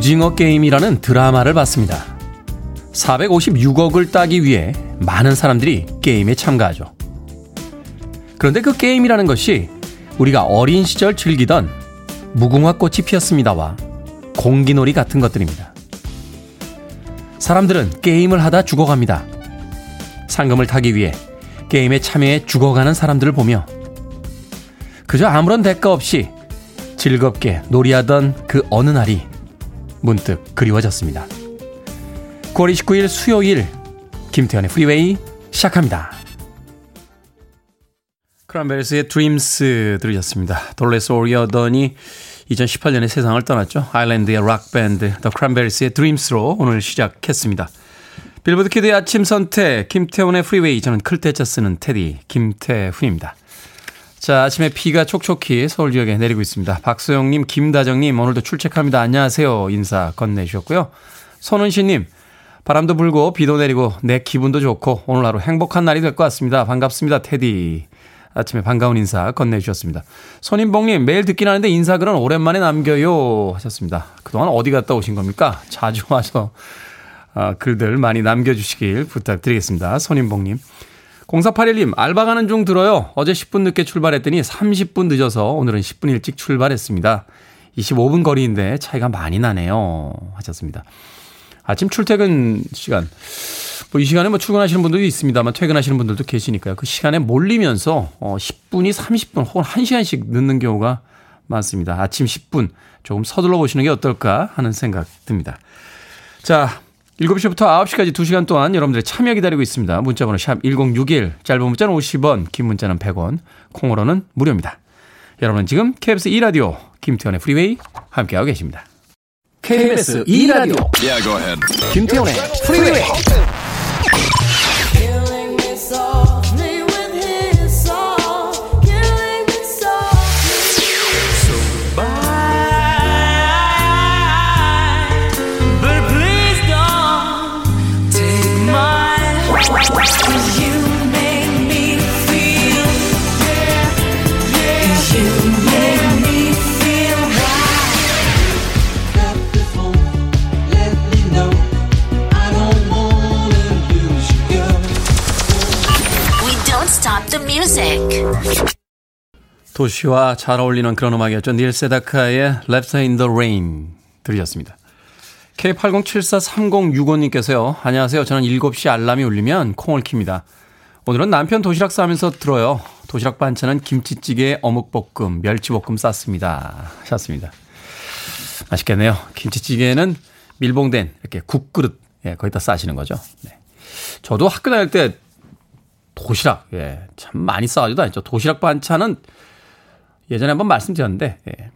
오징어 게임이라는 드라마를 봤습니다. 456억을 따기 위해 많은 사람들이 게임에 참가하죠. 그런데 그 게임이라는 것이 우리가 어린 시절 즐기던 무궁화 꽃이 피었습니다와 공기놀이 같은 것들입니다. 사람들은 게임을 하다 죽어갑니다. 상금을 타기 위해 게임에 참여해 죽어가는 사람들을 보며 그저 아무런 대가 없이 즐겁게 놀이하던 그 어느 날이 문득 그리워졌습니다. 9월 29일 수요일 김태훈의 프리웨이 시작합니다. 크란베리스의 Dreams 들으셨습니다. 돌로레스 오리어던이 2018년에 세상을 떠났죠. 아일랜드의 락밴드 더 크란베리스의 Dreams로 오늘 시작했습니다. 빌보드 키드의 아침 선택 김태훈의 프리웨이 저는 클 때 짜 쓰는 테디 김태훈입니다. 자, 아침에 비가 촉촉히 서울 지역에 내리고 있습니다. 박소영님, 김다정님, 오늘도 출첵합니다. 안녕하세요. 인사 건네주셨고요. 손은시님, 바람도 불고 비도 내리고 내 기분도 좋고 오늘 하루 행복한 날이 될 것 같습니다. 반갑습니다. 테디. 아침에 반가운 인사 건네주셨습니다. 손인봉님, 매일 듣긴 하는데 인사글은 오랜만에 남겨요. 하셨습니다. 그동안 어디 갔다 오신 겁니까? 자주 와서 아, 글들 많이 남겨주시길 부탁드리겠습니다. 손인봉님. 0481님, 알바 가는 중 들어요. 어제 10분 늦게 출발했더니 30분 늦어서 오늘은 10분 일찍 출발했습니다. 25분 거리인데 차이가 많이 나네요. 하셨습니다. 아침 출퇴근 시간. 뭐 이 시간에 뭐 출근하시는 분들도 있습니다만 퇴근하시는 분들도 계시니까요. 그 시간에 몰리면서 어 10분이 30분 혹은 1시간씩 늦는 경우가 많습니다. 아침 10분 조금 서둘러 보시는 게 어떨까 하는 생각 듭니다. 자, 7시부터 9시까지 2시간 동안 여러분들의 참여 기다리고 있습니다. 문자번호 샵 1061, 짧은 문자는 50원, 긴 문자는 100원, 콩으로는 무료입니다. 여러분은 지금 KBS 2라디오 김태훈의 프리웨이 함께하고 계십니다. KBS 2라디오 yeah, 김태훈의 프리웨이 도시와 잘 어울리는 그런 음악이었죠. 닐 세다카의 Left in the Rain 들으셨습니다. K80743065님께서요. 안녕하세요. 저는 7시 알람이 울리면 콩을 킵니다. 오늘은 남편 도시락 싸면서 들어요. 도시락 반찬은 김치찌개, 어묵볶음, 멸치볶음 쌌습니다. 하셨습니다. 맛있겠네요. 김치찌개는 밀봉된 이렇게 국그릇, 예, 거기다 싸시는 거죠. 네. 저도 학교 다닐 때 도시락, 예, 참 많이 싸가지고 다녔죠. 도시락 반찬은 예전에 한번 말씀드렸는데 예.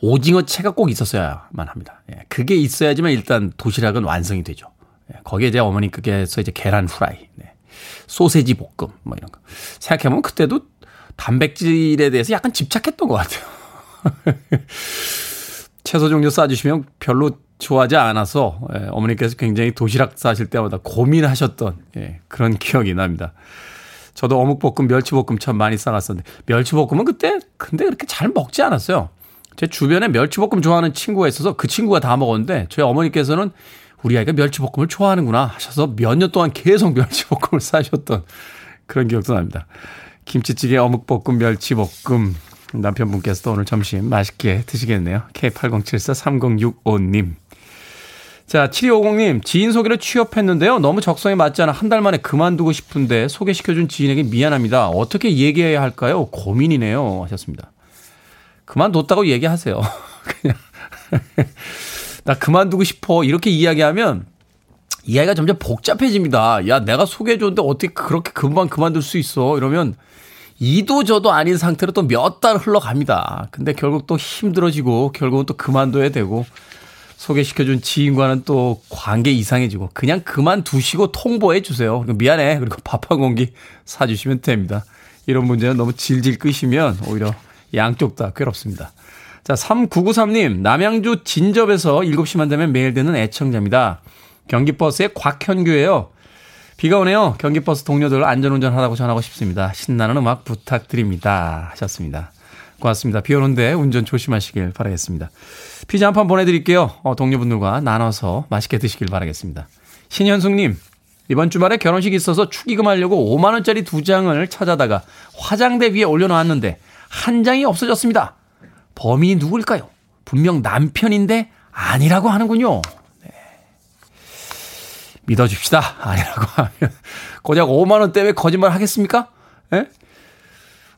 오징어 채가 꼭 있었어야만 합니다. 예. 그게 있어야지만 일단 도시락은 완성이 되죠. 예. 거기에 이제 어머니께서 이제 계란 후라이, 네. 소세지 볶음 뭐 이런 거 생각해보면 그때도 단백질에 대해서 약간 집착했던 것 같아요. 채소 종류 싸주시면 별로 좋아하지 않아서 예, 어머니께서 굉장히 도시락 싸실 때마다 고민하셨던 예, 그런 기억이 납니다. 저도 어묵볶음, 멸치볶음 참 많이 싸갔었는데 멸치볶음은 그때 근데 그렇게 잘 먹지 않았어요. 제 주변에 멸치볶음 좋아하는 친구가 있어서 그 친구가 다 먹었는데 저희 어머니께서는 우리 아이가 멸치볶음을 좋아하는구나 하셔서 몇 년 동안 계속 멸치볶음을 싸셨던 그런 기억도 납니다. 김치찌개, 어묵볶음, 멸치볶음 남편분께서도 오늘 점심 맛있게 드시겠네요. K80743065님. 자, 7250님, 지인 소개로 취업했는데요. 너무 적성에 맞지 않아 한 달 만에 그만두고 싶은데 소개시켜준 지인에게 미안합니다. 어떻게 얘기해야 할까요? 고민이네요. 하셨습니다. 그만뒀다고 얘기하세요. 그냥. 나 그만두고 싶어. 이렇게 이야기하면 이야기가 점점 복잡해집니다. 야, 내가 소개해줬는데 어떻게 그렇게 금방 그만둘 수 있어? 이러면 이도 저도 아닌 상태로 또 몇 달 흘러갑니다. 근데 결국 또 힘들어지고 결국은 또 그만둬야 되고 소개시켜준 지인과는 또 관계 이상해지고 그냥 그만두시고 통보해 주세요. 미안해. 그리고 밥 한 공기 사주시면 됩니다. 이런 문제는 너무 질질 끄시면 오히려 양쪽 다 괴롭습니다. 자, 3993님, 남양주 진접에서 7시만 되면 매일 되는 애청자입니다. 경기버스의 곽현규예요. 비가 오네요. 경기버스 동료들 안전운전 하라고 전하고 싶습니다. 신나는 음악 부탁드립니다. 하셨습니다. 같습니다. 비 오는데 운전 조심하시길 바라겠습니다. 피자 한 판 보내드릴게요. 어, 동료분들과 나눠서 맛있게 드시길 바라겠습니다. 신현숙님, 이번 주말에 결혼식이 있어서 축의금 하려고 5만원짜리 두 장을 찾아다가 화장대 위에 올려놓았는데 한 장이 없어졌습니다. 범인이 누굴까요? 분명 남편인데 아니라고 하는군요. 네. 믿어줍시다. 아니라고 하면. 고작 5만원 때문에 거짓말 하겠습니까? 예?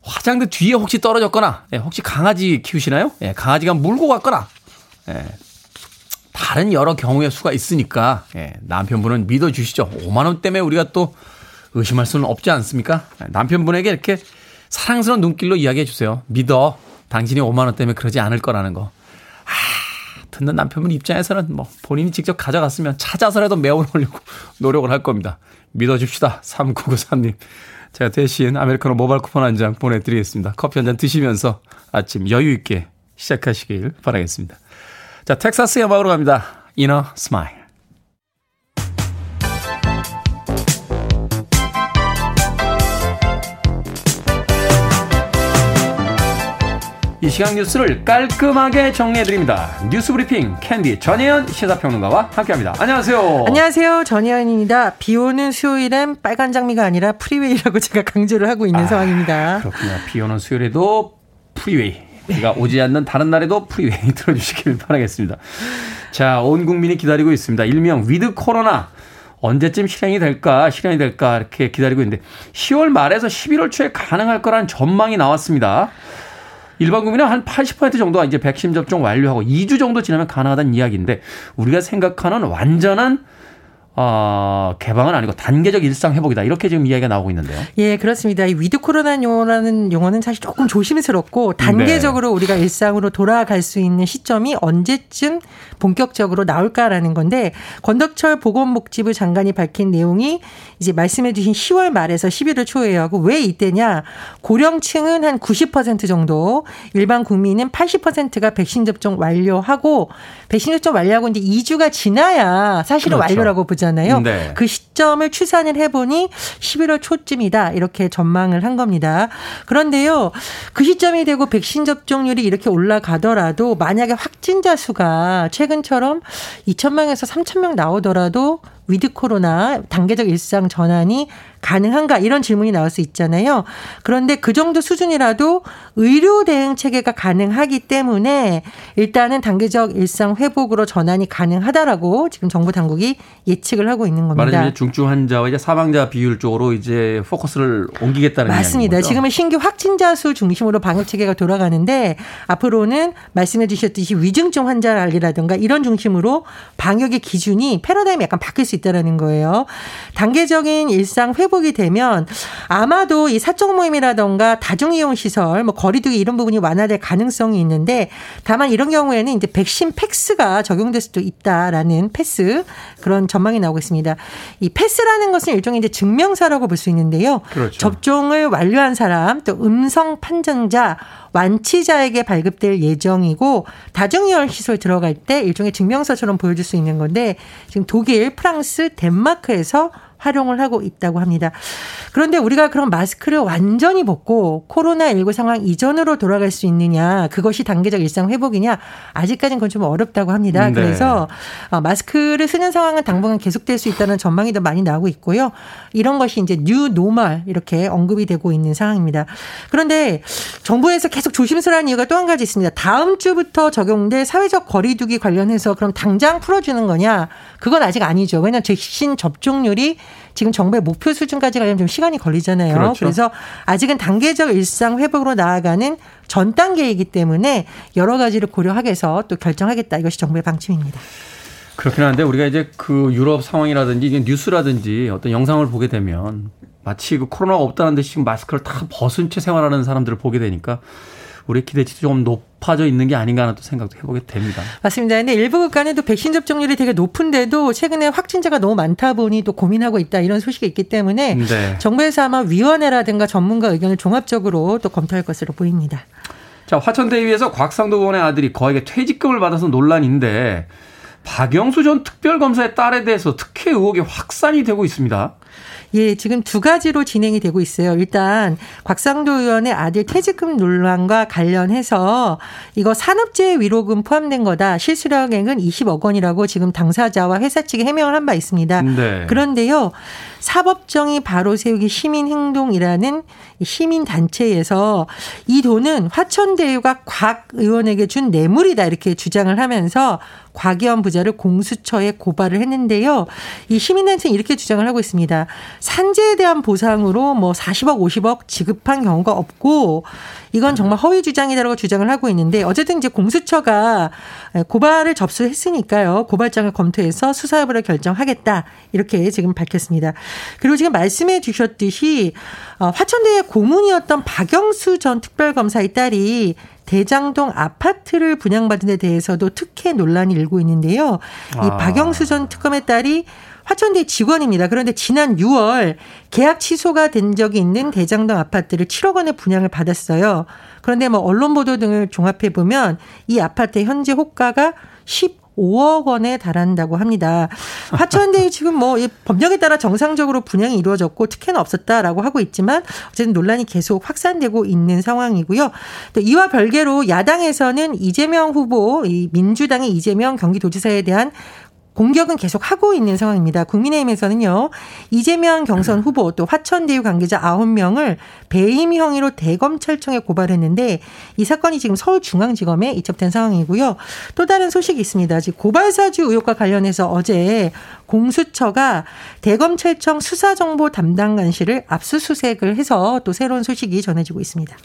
화장대 뒤에 혹시 떨어졌거나, 예, 혹시 강아지 키우시나요? 예, 강아지가 물고 갔거나, 예, 다른 여러 경우의 수가 있으니까, 예, 남편분은 믿어주시죠. 5만원 때문에 우리가 또 의심할 수는 없지 않습니까? 예, 남편분에게 이렇게 사랑스러운 눈길로 이야기해 주세요. 믿어. 당신이 5만원 때문에 그러지 않을 거라는 거. 아, 듣는 남편분 입장에서는 뭐 본인이 직접 가져갔으면 찾아서라도 메워놓으려고 노력을 할 겁니다. 믿어줍시다. 3993님. 제가 대신 아메리카노 모바일 쿠폰 한 장 보내드리겠습니다. 커피 한 잔 드시면서 아침 여유 있게 시작하시길 바라겠습니다. 자, 텍사스의 음악으로 갑니다. Inner Smile. 이 시간 뉴스를 깔끔하게 정리해드립니다. 뉴스 브리핑 캔디 전혜연 시사평론가와 함께합니다. 안녕하세요. 안녕하세요. 전혜연입니다. 비 오는 수요일엔 빨간 장미가 아니라 프리웨이라고 제가 강조를 하고 있는 아, 상황입니다. 그렇군요. 비 오는 수요일에도 프리웨이. 비가 오지 않는 다른 날에도 프리웨이 들어주시길 바라겠습니다. 자, 온 국민이 기다리고 있습니다. 일명 with 코로나. 언제쯤 실행이 될까, 실행이 될까, 이렇게 기다리고 있는데, 10월 말에서 11월 초에 가능할 거란 전망이 나왔습니다. 일반 국민은 한 80% 정도가 이제 백신 접종 완료하고 2주 정도 지나면 가능하다는 이야기인데 우리가 생각하는 완전한 어, 개방은 아니고 단계적 일상 회복이다. 이렇게 지금 이야기가 나오고 있는데요. 예, 그렇습니다. 이 with 코로나 용어라는 용어는 사실 조금 조심스럽고 단계적으로 네. 우리가 일상으로 돌아갈 수 있는 시점이 언제쯤 본격적으로 나올까라는 건데 권덕철 보건복지부 장관이 밝힌 내용이 이제 말씀해 주신 10월 말에서 11월 초에요. 하고 왜 이때냐? 고령층은 한 90% 정도, 일반 국민은 80%가 백신 접종 완료하고 백신 접종 완료하고 이제 2주가 지나야 사실은 그렇죠. 완료라고 보죠. 거잖아요. 네. 그 시점을 추산을 해보니 11월 초쯤이다 이렇게 전망을 한 겁니다. 그런데요, 그 시점이 되고 백신 접종률이 이렇게 올라가더라도 만약에 확진자 수가 최근처럼 2천 명에서 3천 명 나오더라도 with 코로나 단계적 일상 전환이 가능한가 이런 질문이 나올 수 있잖아요. 그런데 그 정도 수준이라도 의료 대응 체계가 가능하기 때문에 일단은 단계적 일상 회복으로 전환이 가능하다라고 지금 정부 당국이 예측을 하고 있는 겁니다. 말하자면 중증 환자와 이제 사망자 비율 쪽으로 이제 포커스를 옮기겠다는 맞습니다. 지금은 신규 확진자 수 중심으로 방역 체계가 돌아가는데 앞으로는 말씀해 주셨듯이 위중증 환자라든가 이런 중심으로 방역의 기준이 패러다임이 약간 바뀔 수 있다라는 거예요. 단계적인 일상 회복 회복이 되면 아마도 이 사적 모임이라던가 다중이용 시설, 뭐 거리두기 이런 부분이 완화될 가능성이 있는데 다만 이런 경우에는 이제 백신 패스가 적용될 수도 있다라는 패스 그런 전망이 나오고 있습니다. 이 패스라는 것은 일종의 이제 증명사라고 볼 수 있는데요. 그렇죠. 접종을 완료한 사람 또 음성 판정자 완치자에게 발급될 예정이고 다중이용 시설 들어갈 때 일종의 증명서처럼 보여줄 수 있는 건데 지금 독일, 프랑스, 덴마크에서 활용을 하고 있다고 합니다. 그런데 우리가 그런 마스크를 완전히 벗고 코로나19 상황 이전으로 돌아갈 수 있느냐, 그것이 단계적 일상 회복이냐, 아직까지는 그건 좀 어렵다고 합니다. 네. 그래서 어, 마스크를 쓰는 상황은 당분간 계속될 수 있다는 전망이 더 많이 나오고 있고요. 이런 것이 이제 new normal 이렇게 언급이 되고 있는 상황입니다. 그런데 정부에서 계속 조심스러운 이유가 또 한 가지 있습니다. 다음 주부터 적용될 사회적 거리두기 관련해서 그럼 당장 풀어주는 거냐? 그건 아직 아니죠. 왜냐하면 백신 접종률이 지금 정부의 목표 수준까지 가려면 좀 시간이 걸리잖아요. 그렇죠. 그래서 아직은 단계적 일상 회복으로 나아가는 전 단계이기 때문에 여러 가지를 고려하게 해서 또 결정하겠다. 이것이 정부의 방침입니다. 그렇긴 한데 우리가 이제 그 유럽 상황이라든지 뉴스라든지 어떤 영상을 보게 되면 마치 그 코로나가 없다는 듯이 지금 마스크를 다 벗은 채 생활하는 사람들을 보게 되니까 우리 기대치도 좀 높아져 있는 게 아닌가 하는 또 생각도 해보게 됩니다. 맞습니다. 근데 일부 국가는 백신 접종률이 되게 높은데도 최근에 확진자가 너무 많다 보니 또 고민하고 있다 이런 소식이 있기 때문에 네. 정부에서 아마 위원회라든가 전문가 의견을 종합적으로 또 검토할 것으로 보입니다. 자, 화천대유에서 곽상도 의원의 아들이 거액의 퇴직금을 받아서 논란인데 박영수 전 특별검사의 딸에 대해서 특혜 의혹이 확산이 되고 있습니다. 예, 지금 두 가지로 진행이 되고 있어요. 일단 곽상도 의원의 아들 퇴직금 논란과 관련해서 이거 산업재해 위로금 포함된 거다. 실수령액은 20억 원이라고 지금 당사자와 회사 측에 해명을 한 바 있습니다. 네. 그런데요. 사법정의 바로 세우기 시민행동이라는 시민단체에서 이 돈은 화천대유가 곽 의원에게 준 뇌물이다 이렇게 주장을 하면서 곽의원 부자를 공수처에 고발을 했는데요. 이 시민단체는 이렇게 주장을 하고 있습니다. 산재에 대한 보상으로 뭐 40억, 50억 지급한 경우가 없고 이건 정말 허위 주장이다라고 주장을 하고 있는데 어쨌든 이제 공수처가 고발을 접수했으니까요. 고발장을 검토해서 수사 여부를 결정하겠다. 이렇게 지금 밝혔습니다. 그리고 지금 말씀해 주셨듯이 어, 화천대의 고문이었던 박영수 전 특별검사의 딸이 대장동 아파트를 분양받은 데 대해서도 특혜 논란이 일고 있는데요. 이 아. 박영수 전 특검의 딸이 화천대 직원입니다. 그런데 지난 6월 계약 취소가 된 적이 있는 대장동 아파트를 7억 원의 분양을 받았어요. 그런데 뭐 언론 보도 등을 종합해 보면 이 아파트의 현재 호가가 10 5억 원에 달한다고 합니다. 화천대유 지금 뭐 법령에 따라 정상적으로 분양이 이루어졌고 특혜는 없었다라고 하고 있지만 어쨌든 논란이 계속 확산되고 있는 상황이고요. 또 이와 별개로 야당에서는 이재명 후보, 이 민주당의 이재명 경기도지사에 대한 공격은 계속 하고 있는 상황입니다. 국민의힘에서는요, 이재명 경선 후보 또 화천대유 관계자 9명을 배임 형의로 대검찰청에 고발했는데 이 사건이 지금 서울중앙지검에 이첩된 상황이고요. 또 다른 소식이 있습니다. 지금 고발사주 의혹과 관련해서 어제 공수처가 대검찰청 수사정보 담당 관실을 압수수색을 해서 또 새로운 소식이 전해지고 있습니다.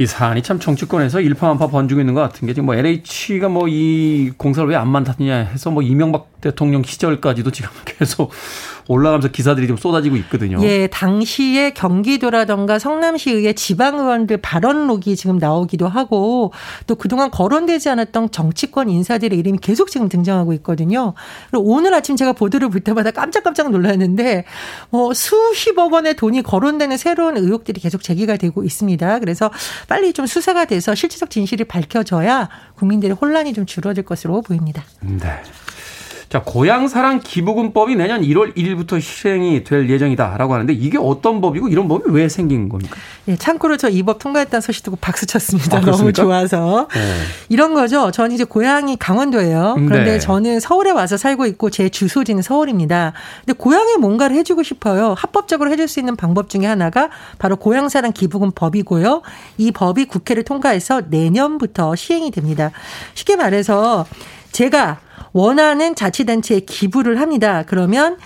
이 사안이 참 정치권에서 일파만파 번지고 있는 것 같은 게 지금 뭐 LH가 뭐 이 공사를 왜안 만났느냐 해서 뭐 이명박 대통령 시절까지도 지금 계속 올라가면서 기사들이 좀 쏟아지고 있거든요. 예, 당시에 경기도라던가 성남시의회 지방 의원들 발언록이 지금 나오기도 하고 또 그동안 거론되지 않았던 정치권 인사들의 이름이 계속 지금 등장하고 있거든요. 그리고 오늘 아침 제가 보도를 볼 때마다 깜짝깜짝 놀랐는데 뭐 수십억 원의 돈이 거론되는 새로운 의혹들이 계속 제기가 되고 있습니다. 그래서 빨리 좀 수사가 돼서 실질적 진실이 밝혀져야 국민들의 혼란이 좀 줄어들 것으로 보입니다. 네. 자, 고향사랑 기부금법이 내년 1월 1일부터 시행이 될 예정이다라고 하는데 이게 어떤 법이고 이런 법이 왜 생긴 겁니까? 예, 참고로 저 이 법 통과했다는 소식 듣고 박수 쳤습니다. 아, 너무 좋아서. 네. 이런 거죠. 저는 이제 고향이 강원도예요. 그런데 네. 저는 서울에 와서 살고 있고 제 주소지는 서울입니다. 근데 고향에 뭔가를 해주고 싶어요. 합법적으로 해줄 수 있는 방법 중에 하나가 바로 고향사랑 기부금 법이고요. 이 법이 국회를 통과해서 내년부터 시행이 됩니다. 쉽게 말해서 제가 원하는 자치단체에 기부를 합니다. 그러면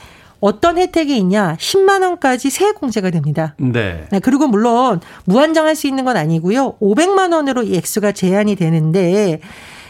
어떤 혜택이 있냐? 10만 원까지 세액 공제가 됩니다. 네. 네. 그리고 물론 무한정할 수 있는 건 아니고요. 500만 원으로 이 액수가 제한이 되는데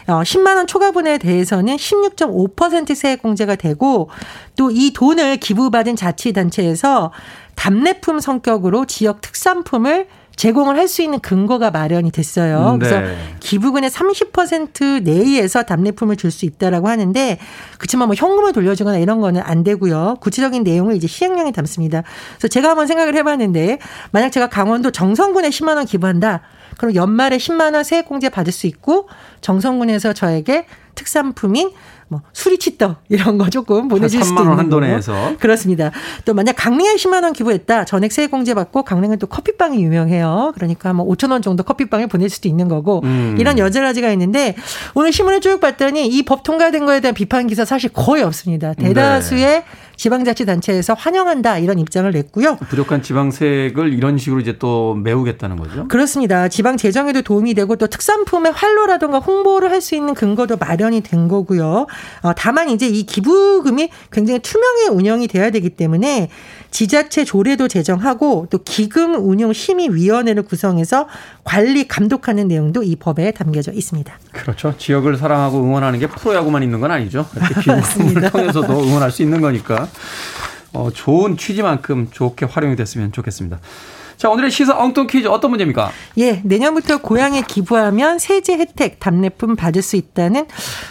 어 10만 원 초과분에 대해서는 16.5% 세액 공제가 되고 또 이 돈을 기부받은 자치단체에서 답례품 성격으로 지역 특산품을 제공을 할 수 있는 근거가 마련이 됐어요. 음, 네. 그래서 기부금의 30% 내에서 답례품을 줄 수 있다라고 하는데 그렇지만 뭐 현금을 돌려주거나 이런 거는 안 되고요. 구체적인 내용을 이제 시행령에 담습니다. 그래서 제가 한번 생각을 해봤는데 만약 제가 강원도 정성군에 10만 원 기부한다. 그럼 연말에 10만 원 세액공제 받을 수 있고 정성군에서 저에게 특산품인 뭐 수리치떡 이런 거 조금 보내줄 수도 있는 한도 내에서 그렇습니다. 또 만약 강릉에 10만 원 기부했다 전액 세액 공제 받고 강릉은 또 커피빵이 유명해요. 그러니까 뭐 5천 원 정도 커피빵을 보낼 수도 있는 거고 음. 이런 여러 가지가 있는데 오늘 신문을 쭉 봤더니 이 법 통과된 거에 대한 비판 기사 사실 거의 없습니다. 대다수의 네. 지방자치단체에서 환영한다 이런 입장을 냈고요. 부족한 지방세액을 이런 식으로 이제 또 메우겠다는 거죠. 그렇습니다. 지방 재정에도 도움이 되고 또 특산품의 활로라든가 홍보를 할 수 있는 근거도 마련이 된 거고요. 어, 다만 이제 이 기부금이 굉장히 투명하게 운영이 돼야 되기 때문에 지자체 조례도 제정하고 또 기금 운용 심의 위원회를 구성해서 관리 감독하는 내용도 이 법에 담겨져 있습니다. 그렇죠. 지역을 사랑하고 응원하는 게 프로야구만 있는 건 아니죠. 이렇게 기금을 통해서도 응원할 수 있는 거니까 어, 좋은 취지만큼 좋게 활용이 됐으면 좋겠습니다. 자, 오늘의 시사 엉뚱 퀴즈 어떤 문제입니까? 예, 내년부터 고향에 기부하면 세제 혜택 답례품 받을 수 있다는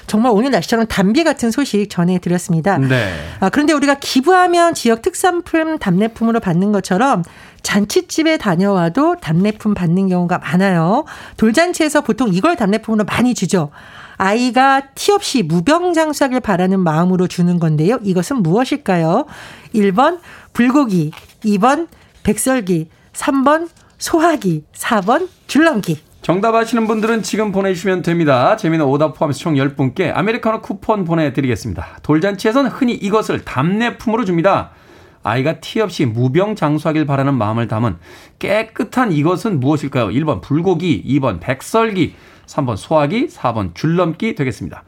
정말 오늘 날씨처럼 담비 같은 소식 전해드렸습니다. 네. 아, 그런데 우리가 기부하면 지역 특산품 답례품으로 받는 것처럼 잔치집에 다녀와도 답례품 받는 경우가 많아요. 돌잔치에서 보통 이걸 답례품으로 많이 주죠. 아이가 티 없이 무병장수하길 바라는 마음으로 주는 건데요. 이것은 무엇일까요? 1번 불고기, 2번 백설기, 3번 소화기, 4번 줄넘기. 정답 아시는 분들은 지금 보내주시면 됩니다. 재미는 오답 포함해서 총 10분께 아메리카노 쿠폰 보내드리겠습니다. 돌잔치에서는 흔히 이것을 답례품으로 줍니다. 아이가 티 없이 무병장수하길 바라는 마음을 담은 깨끗한 이것은 무엇일까요? 1번 불고기, 2번 백설기, 3번 소화기, 4번 줄넘기 되겠습니다.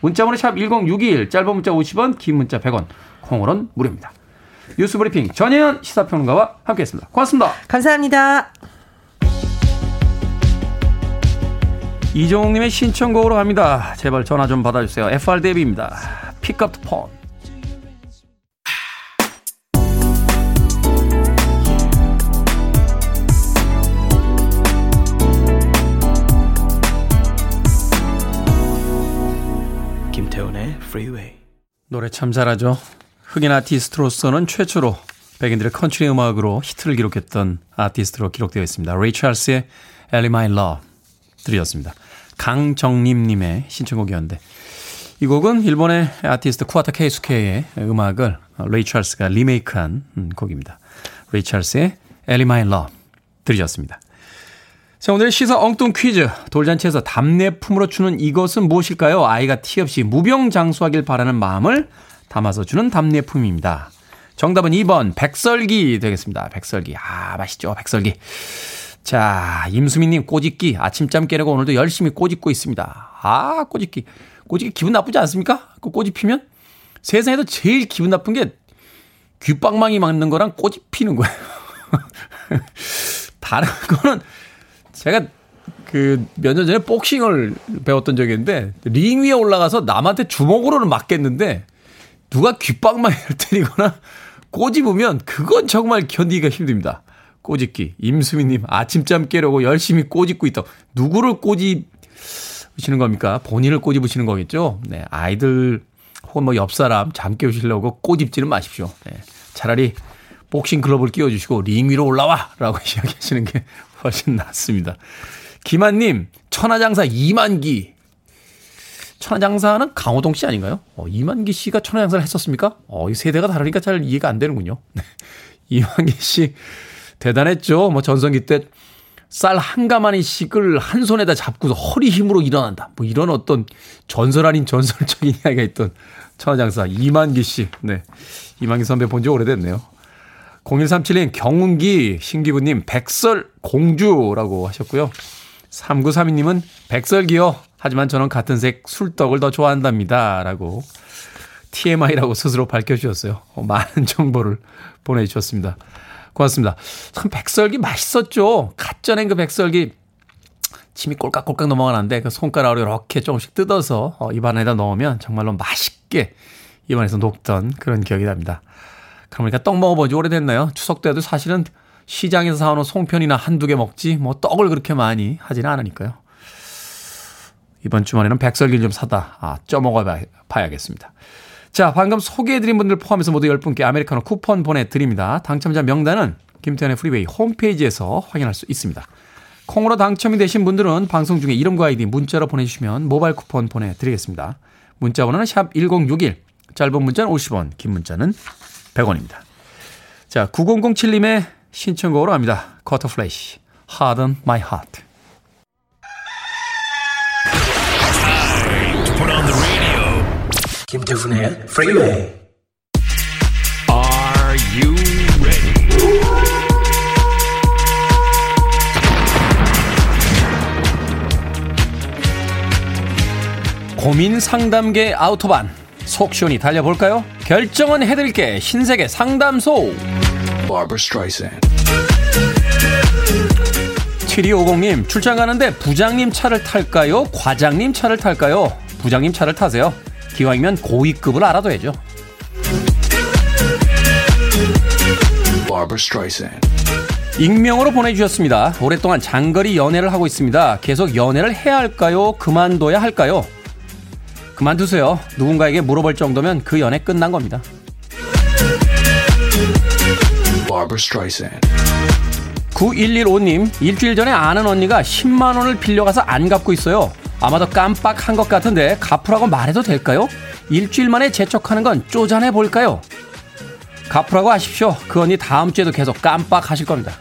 문자번호 샵 1061, 짧은 문자 50원, 긴 문자 100원, 콩으로는 무료입니다. 뉴스브리핑 전혜연 시사평론가와 함께했습니다. 고맙습니다. 감사합니다. 이종욱님의 신청곡으로 합니다. 제발 전화 좀 받아주세요. FR 데뷔입니다. 픽업 폰. 김태훈의 Freeway. 노래 참 잘하죠. 흑인 아티스트로서는 최초로 백인들의 컨트리 음악으로 히트를 기록했던 아티스트로 기록되어 있습니다. 레이 찰스의 Ellie My Love 들으셨습니다. 강정림님의 신청곡이었는데 이 곡은 일본의 아티스트 쿠와타 케이스케의 음악을 레이 찰스가 리메이크한 음, 곡입니다. 레이 찰스의 Ellie My Love 들으셨습니다. 자, 오늘 시사 엉뚱 퀴즈. 돌잔치에서 답례품으로 주는 이것은 무엇일까요? 아이가 티 없이 무병장수하길 바라는 마음을 담아서 주는 답례품입니다. 정답은 2번 백설기 되겠습니다. 백설기. 아, 맛있죠. 백설기. 자, 임수민 님 꼬집기. 아침잠 깨려고 오늘도 열심히 꼬집고 있습니다. 아, 꼬집기. 꼬집기 기분 나쁘지 않습니까? 그 꼬집히면? 세상에서 제일 기분 나쁜 게 귓방망이 맞는 거랑 꼬집히는 거예요. 다른 거는 제가 그 몇 년 전에 복싱을 배웠던 적이 있는데 링 위에 올라가서 남한테 주먹으로는 맞겠는데 누가 귓방망이를 때리거나 꼬집으면 그건 정말 견디기가 힘듭니다. 꼬집기. 임수미님 아침잠 깨려고 열심히 꼬집고 있다. 누구를 꼬집으시는 겁니까? 본인을 꼬집으시는 거겠죠? 네. 아이들 혹은 뭐 옆 사람 잠 깨우시려고 꼬집지는 마십시오. 네. 차라리 복싱 글러브를 끼워주시고 링 위로 올라와! 라고 이야기하시는 게 훨씬 낫습니다. 김한님, 천하장사 이만기. 천하장사는 강호동 씨 아닌가요? 어, 이만기 씨가 천하장사를 했었습니까? 어, 이 세대가 다르니까 잘 이해가 안 되는군요. 네. 이만기 씨, 대단했죠. 뭐 전성기 때 쌀 한 가마니씩을 한 손에다 잡고서 허리 힘으로 일어난다. 뭐 이런 어떤 전설 아닌 전설적인 이야기가 있던 천하장사 이만기 씨. 네. 이만기 선배 본 지 오래됐네요. 0137님 경운기 신기부님 백설 공주라고 하셨고요. 3932님은 백설기요. 하지만 저는 같은 색 술떡을 더 좋아한답니다. 라고 TMI라고 스스로 밝혀주셨어요. 어, 많은 정보를 보내주셨습니다. 고맙습니다. 참 백설기 맛있었죠. 갓 쪄낸 그 백설기 침이 꼴깍꼴깍 넘어가는데 그 손가락으로 이렇게 조금씩 뜯어서 어, 입안에다 넣으면 정말로 맛있게 입안에서 녹던 그런 기억이 납니다. 그러니까 떡 먹어본 지 오래됐나요? 추석 때도 사실은 시장에서 사오는 송편이나 한두 개 먹지 뭐 떡을 그렇게 많이 하지는 않으니까요. 이번 주말에는 백설기를 좀 사다 아, 쪄먹어 봐야겠습니다. 자, 방금 소개해드린 분들 포함해서 모두 10분께 아메리카노 쿠폰 보내드립니다. 당첨자 명단은 김태훈의 Freeway 홈페이지에서 확인할 수 있습니다. 콩으로 당첨이 되신 분들은 방송 중에 이름과 아이디 문자로 보내주시면 모바일 쿠폰 보내드리겠습니다. 문자 번호는 샵 1061, 짧은 문자는 50원, 긴 문자는 100원입니다. 자, 9007님의 신청곡으로 합니다. 쿼터플래시, Harden My Heart. 김태훈의 Freeway. Are you ready? 고민 상담계 아우토반 속 시원히 달려볼까요? 결정은 해드릴게 신세계 상담소. Barbara Streisand. 7250님 출장 가는데 부장님 차를 탈까요? 과장님 차를 탈까요? 부장님 차를 타세요. 기왕이면 고위급을 알아둬야죠. 익명으로 보내주셨습니다. 오랫동안 장거리 연애를 하고 있습니다. 계속 연애를 해야 할까요? 그만둬야 할까요? 그만두세요. 누군가에게 물어볼 정도면 그 연애 끝난 겁니다. 9115님, 일주일 전에 아는 언니가 10만원을 빌려가서 안 갚고 있어요. 아마도 깜빡한 것 같은데 갚으라고 말해도 될까요? 일주일 만에 재촉하는 건 쪼잔해 볼까요? 갚으라고 하십시오. 그 언니 다음 주에도 계속 깜빡하실 겁니다.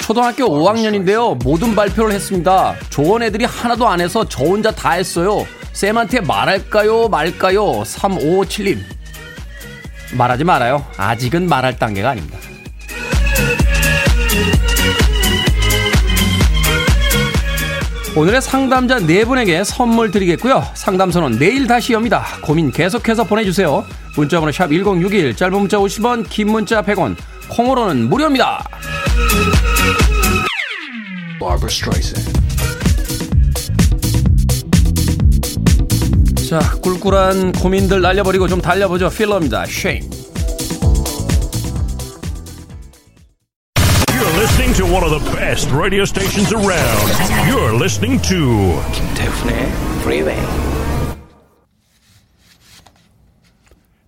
초등학교 5학년인데요. 모든 발표를 했습니다. 조원 애들이 하나도 안 해서 저 혼자 다 했어요. 쌤한테 말할까요? 말까요? 3557님. 말하지 말아요. 아직은 말할 단계가 아닙니다. 오늘의 상담자 네 분에게 선물 드리겠고요. 상담소는 내일 다시 엽니다. 고민 계속해서 보내주세요. 문자번호 샵 1061, 짧은 문자 50원, 긴 문자 100원, 콩으로는 무료입니다. 자, 꿀꿀한 고민들 날려버리고 좀 달려보죠. 필러입니다. 쉐임. To one of the best radio stations around. You're listening to 김태훈의 Freeway.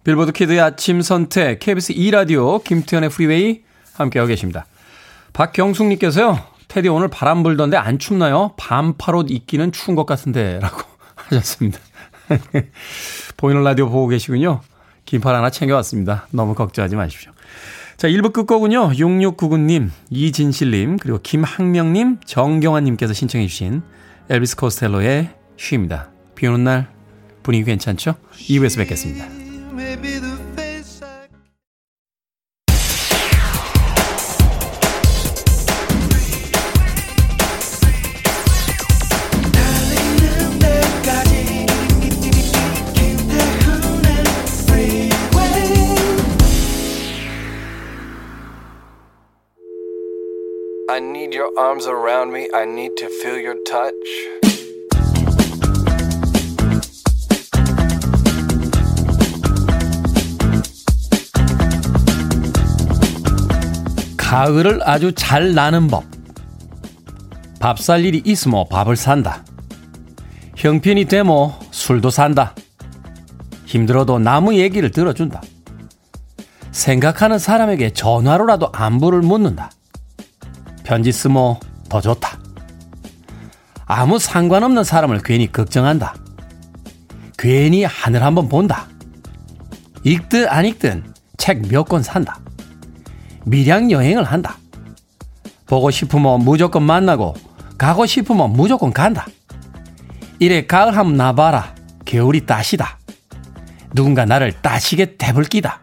빌보드 kid의 아침 선택, KBS 2 라디오, 김태훈의 Freeway 함께하고 계십니다. 박경숙님께서요, 태디 오늘 바람 불던데 안 춥나요? 반팔옷 입기는 추운 것 같은데, 라고 하셨습니다. 보이는 라디오 보고 계시군요. 긴팔 하나 챙겨왔습니다. 너무 걱정하지 마십시오. 자, 1부 끝 곡이군요. 6699님, 이진실님, 그리고 김학명님, 정경환님께서 신청해주신 엘비스 코스텔로의 쉬입니다. 비 오는 날 분위기 괜찮죠? 2부에서 뵙겠습니다. Your arms around me. I need to feel your touch. 가을을 아주 잘 나는 법. 밥 살 일이 있으면 밥을 산다. 형편이 되면 술도 산다. 힘들어도 나무 얘기를 들어준다. 생각하는 사람에게 전화로라도 안부를 묻는다. 편지 쓰면 더 좋다. 아무 상관없는 사람을 괜히 걱정한다. 괜히 하늘 한번 본다. 읽든 안 읽든 책 몇 권 산다. 밀양 여행을 한다. 보고 싶으면 무조건 만나고 가고 싶으면 무조건 간다. 이래 가을 한번 나봐라. 겨울이 따시다. 누군가 나를 따시게 대불 끼다.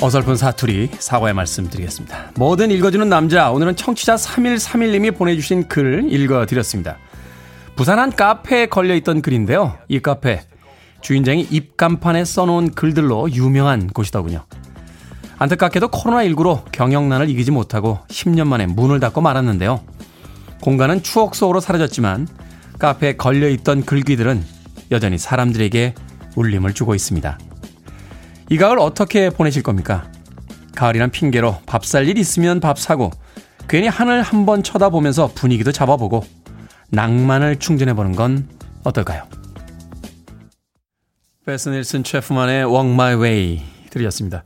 어설픈 사투리 사과의 말씀 드리겠습니다. 뭐든 읽어주는 남자 오늘은 청취자 3131님이 보내주신 글을 읽어드렸습니다. 부산 한 카페에 걸려있던 글인데요. 이 카페 주인장이 입간판에 써놓은 글들로 유명한 곳이더군요. 안타깝게도 코로나19로 경영난을 이기지 못하고 10년 만에 문을 닫고 말았는데요. 공간은 추억 속으로 사라졌지만 카페에 걸려있던 글귀들은 여전히 사람들에게 울림을 주고 있습니다. 이 가을 어떻게 보내실 겁니까? 가을이란 핑계로 밥 살 일 있으면 밥 사고 괜히 하늘 한번 쳐다보면서 분위기도 잡아보고 낭만을 충전해보는 건 어떨까요? 베스 닐슨 채프먼의 Walk My Way 들으셨습니다.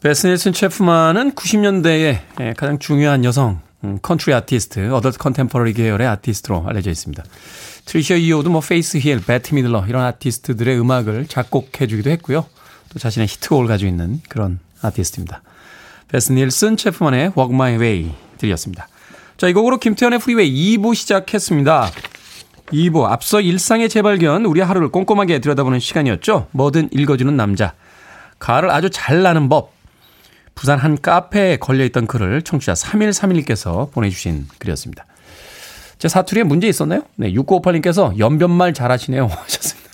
베스 닐슨 채프먼은 90년대에 가장 중요한 여성 음, 컨트리 아티스트, adult contemporary 계열의 아티스트로 알려져 있습니다. 트리샤 이어우드 뭐 페이스 힐, 베트 미들러 이런 아티스트들의 음악을 작곡해 주기도 했고요. 또 자신의 히트곡을 가지고 있는 그런 아티스트입니다. 베스 닐슨 채프먼의 Walk My Way 들으셨습니다. 자, 이 곡으로 김태훈의 Freeway 2부 시작했습니다. 2부 앞서 일상의 재발견 우리 하루를 꼼꼼하게 들여다보는 시간이었죠. 뭐든 읽어주는 남자. 가을을 아주 잘 나는 법. 부산 한 카페에 걸려있던 글을 청취자 3131님께서 보내주신 글이었습니다. 제 사투리에 문제 있었나요? 네, 6958님께서 연변말 잘하시네요 하셨습니다.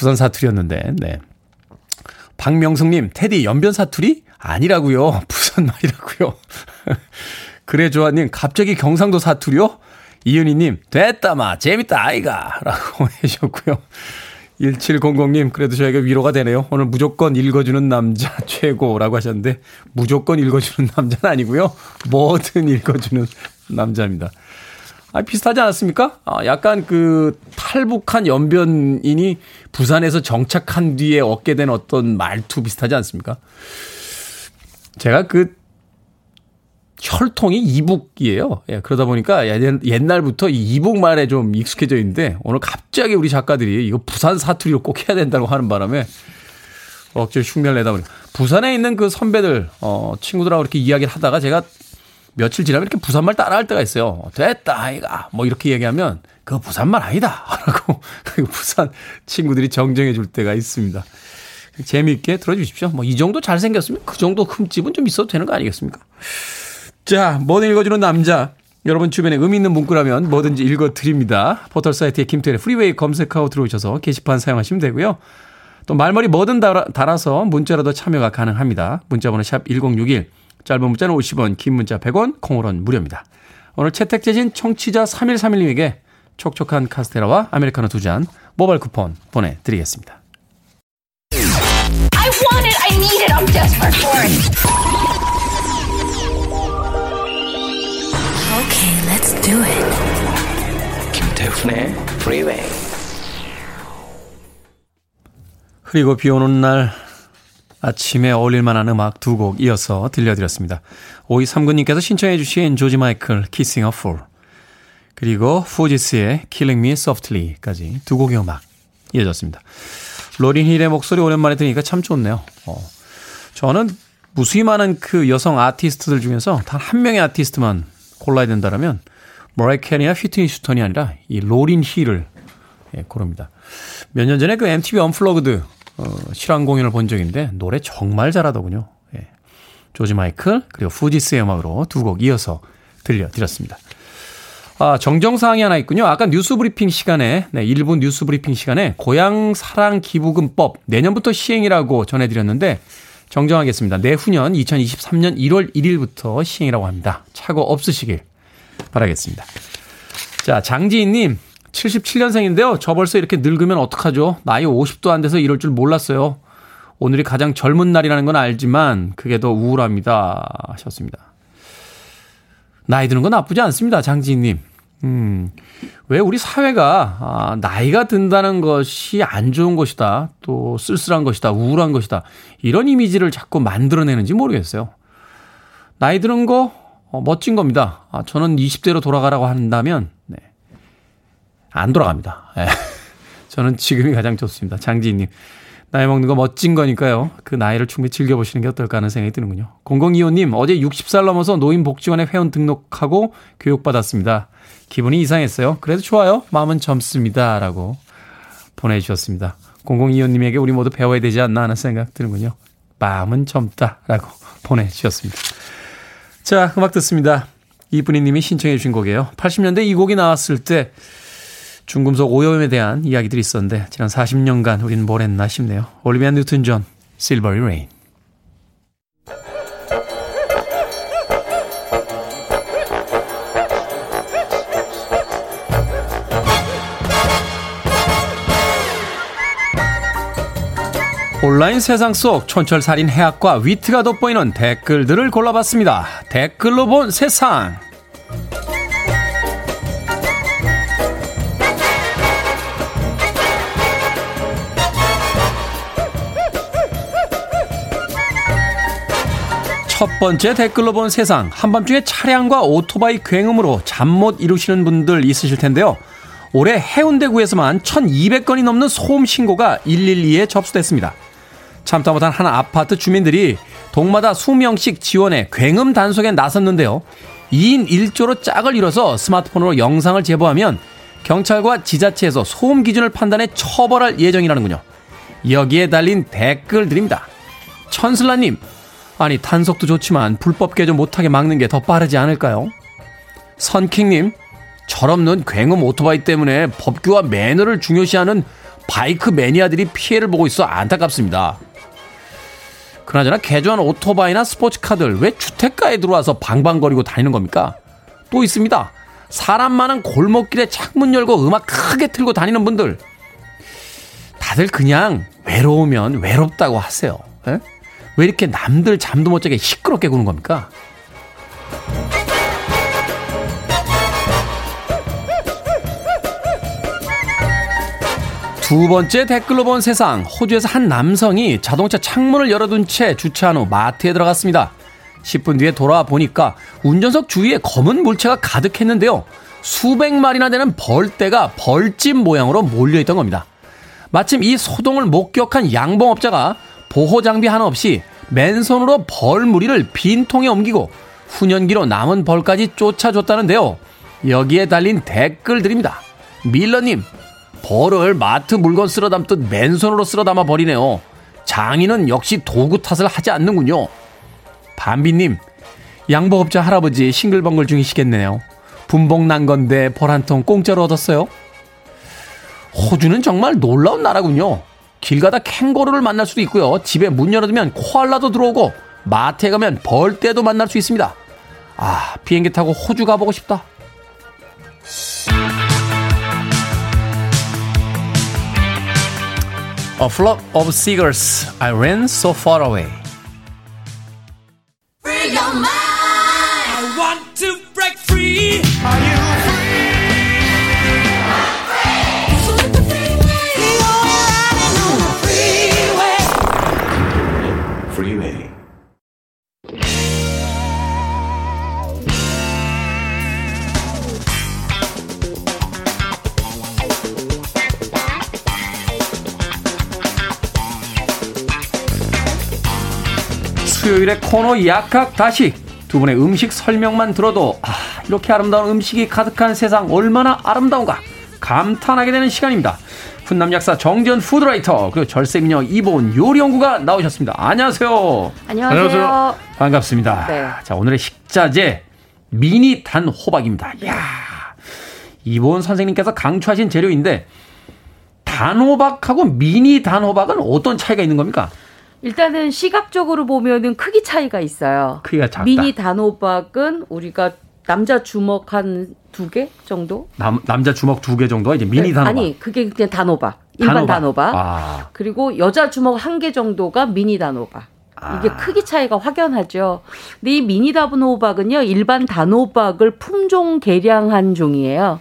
부산 사투리였는데, 네. 박명숙님, 테디 연변 사투리? 아니라고요. 부산 말이라고요. 그래 조아님, 갑자기 경상도 사투리요? 이은희님, 됐다 마 재밌다 아이가 라고 해주셨고요. 1700님, 그래도 저에게 위로가 되네요. 오늘 무조건 읽어주는 남자 최고라고 하셨는데, 무조건 읽어주는 남자는 아니고요. 뭐든 읽어주는 남자입니다. 아, 비슷하지 않았습니까? 아, 약간 그 탈북한 연변인이 부산에서 정착한 뒤에 얻게 된 어떤 말투 비슷하지 않습니까? 제가 그 혈통이 이북이에요. 예, 그러다 보니까 옛날부터 이 이북 말에 좀 익숙해져 있는데 오늘 갑자기 우리 작가들이 이거 부산 사투리로 꼭 해야 된다고 하는 바람에 억지로 흉내를 내다 보니 부산에 있는 그 선배들, 어, 친구들하고 이렇게 이야기를 하다가 제가 며칠 지나면 이렇게 부산말 따라할 때가 있어요. 됐다, 아이가. 뭐 이렇게 얘기하면 그거 부산말 아니다. 라고 부산 친구들이 정정해 줄 때가 있습니다. 재미있게 들어주십시오. 뭐 이 정도 잘생겼으면 그 정도 흠집은 좀 있어도 되는 거 아니겠습니까? 자, 뭐든 읽어주는 남자. 여러분 주변에 의미 있는 문구라면 뭐든지 읽어드립니다. 포털 사이트에 김태훈의 Freeway 검색하고 들어오셔서 게시판 사용하시면 되고요. 또 말머리 뭐든 달아서 문자로도 참여가 가능합니다. 문자번호 샵 1061, 짧은 문자는 50원, 긴 문자 100원, 콩으로는 무료입니다. 오늘 채택되신 청취자 3131님에게 촉촉한 카스테라와 아메리카노 두 잔 모바일 쿠폰 보내드리겠습니다. I want it, I need it, I'm desperate for it. Okay, let's do it. 김태훈의 Freeway. 그리고 비 오는 날 아침에 어울릴 만한 음악 두 곡 이어서 들려드렸습니다. 5239님께서 신청해 주신 조지 마이클 Kissing a Fool 그리고 후지스의 Killing Me Softly까지 두 곡의 음악 이어졌습니다. 로린 힐의 목소리 오랜만에 들으니까 참 좋네요. 어, 저는 무수히 많은 그 여성 아티스트들 중에서 단 한 명의 아티스트만 골라야 된다면 머라이어 캐리나 휘트니 휴스턴이 아니라 이 로린 힐을 예, 고릅니다. 몇 년 전에 그 MTV Unplugged 어, 실황 공연을 본 적 있는데 노래 정말 잘하더군요. 예. 조지 마이클 그리고 후지스의 음악으로 두 곡 이어서 들려드렸습니다. 아, 정정사항이 하나 있군요. 아까 뉴스 브리핑 시간에, 네, 1부 뉴스 브리핑 시간에 고향 사랑 기부금법 내년부터 시행이라고 전해드렸는데 정정하겠습니다. 내후년 2023년 1월 1일부터 시행이라고 합니다. 착오 없으시길 바라겠습니다. 자, 장지인님, 77년생인데요. 저 벌써 이렇게 늙으면 어떡하죠? 나이 50도 안 돼서 이럴 줄 몰랐어요. 오늘이 가장 젊은 날이라는 건 알지만 그게 더 우울합니다. 하셨습니다. 나이 드는 건 나쁘지 않습니다. 장지인님. 음, 왜 우리 사회가, 아, 나이가 든다는 것이 안 좋은 것이다. 또 쓸쓸한 것이다. 우울한 것이다. 이런 이미지를 자꾸 만들어내는지 모르겠어요. 나이 드는 거, 어, 멋진 겁니다. 아, 저는 20대로 돌아가라고 한다면, 네. 안 돌아갑니다. 예. 저는 지금이 가장 좋습니다. 장지인님. 나이 먹는 거 멋진 거니까요. 그 나이를 충분히 즐겨보시는 게 어떨까 하는 생각이 드는군요. 0025님, 어제 60살 넘어서 노인복지관에 회원 등록하고 교육받았습니다. 기분이 이상했어요. 그래도 좋아요. 마음은 젊습니다. 라고 보내주셨습니다. 0025님에게 우리 모두 배워야 되지 않나 하는 생각 드는군요. 마음은 젊다. 라고 보내주셨습니다. 자, 음악 듣습니다. 이분이 님이 신청해 주신 곡이에요. 80년대 이 곡이 나왔을 때 중금속 오염에 대한 이야기들이 있었는데 지난 40년간 우리는 뭘 했나 싶네요. 올리비아 뉴튼 존, Silvery Rain. 온라인 세상 속 촌철살인 해학과 위트가 돋보이는 댓글들을 골라봤습니다. 댓글로 본 세상. 첫 번째 댓글로 본 세상. 한밤중에 차량과 오토바이 굉음으로 잠 못 이루시는 분들 있으실 텐데요. 올해 해운대구에서만 1200건이 넘는 소음 신고가 112에 접수됐습니다. 참다 못한 한 아파트 주민들이 동마다 수명씩 지원해 굉음 단속에 나섰는데요. 2인 1조로 짝을 이뤄서 스마트폰으로 영상을 제보하면 경찰과 지자체에서 소음 기준을 판단해 처벌할 예정이라는군요. 여기에 달린 댓글들입니다. 천슬라님, 아니 탄속도 좋지만 불법 개조 못하게 막는 게 더 빠르지 않을까요? 선킹님 철없는 굉음 오토바이 때문에 법규와 매너를 중요시하는 바이크 매니아들이 피해를 보고 있어 안타깝습니다. 그나저나 개조한 오토바이나 스포츠카들 왜 주택가에 들어와서 방방거리고 다니는 겁니까? 또 있습니다. 사람 많은 골목길에 창문 열고 음악 크게 틀고 다니는 분들. 다들 그냥 외로우면 외롭다고 하세요. 에? 왜 이렇게 남들 잠도 못 자게 시끄럽게 구는 겁니까? 두 번째 댓글로 본 세상. 호주에서 한 남성이 자동차 창문을 열어둔 채 주차한 후 마트에 들어갔습니다. 10분 뒤에 돌아와 보니까 운전석 주위에 검은 물체가 가득했는데요. 수백 마리나 되는 벌떼가 벌집 모양으로 몰려있던 겁니다. 마침 이 소동을 목격한 양봉업자가 보호 장비 하나 없이 맨손으로 벌 무리를 빈 통에 옮기고 훈연기로 남은 벌까지 쫓아줬다는데요. 여기에 달린 댓글들입니다. 밀러님, 벌을 마트 물건 쓸어 담듯 맨손으로 쓸어 담아 버리네요. 장인은 역시 도구 탓을 하지 않는군요. 반비님, 양보업자 할아버지 싱글벙글 중이시겠네요. 분봉 난 건데 벌 한 통 공짜로 얻었어요. 호주는 정말 놀라운 나라군요. 길 가다 캥거루를 만날 수도 있고요. 집에 문 열어두면 코알라도 들어오고 마트에 가면 벌떼도 만날 수 있습니다. 아, 비행기 타고 호주 가보고 싶다. A flock of seagulls, I ran so far away. 수요일에 코너 약학 다시 두 분의 음식 설명만 들어도 아, 이렇게 아름다운 음식이 가득한 세상 얼마나 아름다운가 감탄하게 되는 시간입니다. 훈남 약사 정전 푸드라이터 그리고 절세미녀 이보은 요리연구가 나오셨습니다. 안녕하세요. 안녕하세요. 안녕하세요. 반갑습니다. 네. 자 오늘의 식자재 미니 단 호박입니다. 이야 이보은 선생님께서 강추하신 재료인데 단호박하고 미니 단호박은 어떤 차이가 있는 겁니까? 일단은 시각적으로 보면은 크기 차이가 있어요. 크기가 작다. 미니 단호박은 우리가 남자 주먹 한 두 개 정도? 남, 남자 주먹 두 개 정도가 이제 미니 네, 단호박. 아니, 그게 그냥 단호박. 일반 단호박. 아, 그리고 여자 주먹 한 개 정도가 미니 단호박. 이게 아. 크기 차이가 확연하죠. 근데 이 미니 단호박은요, 일반 단호박을 품종 개량한 종이에요.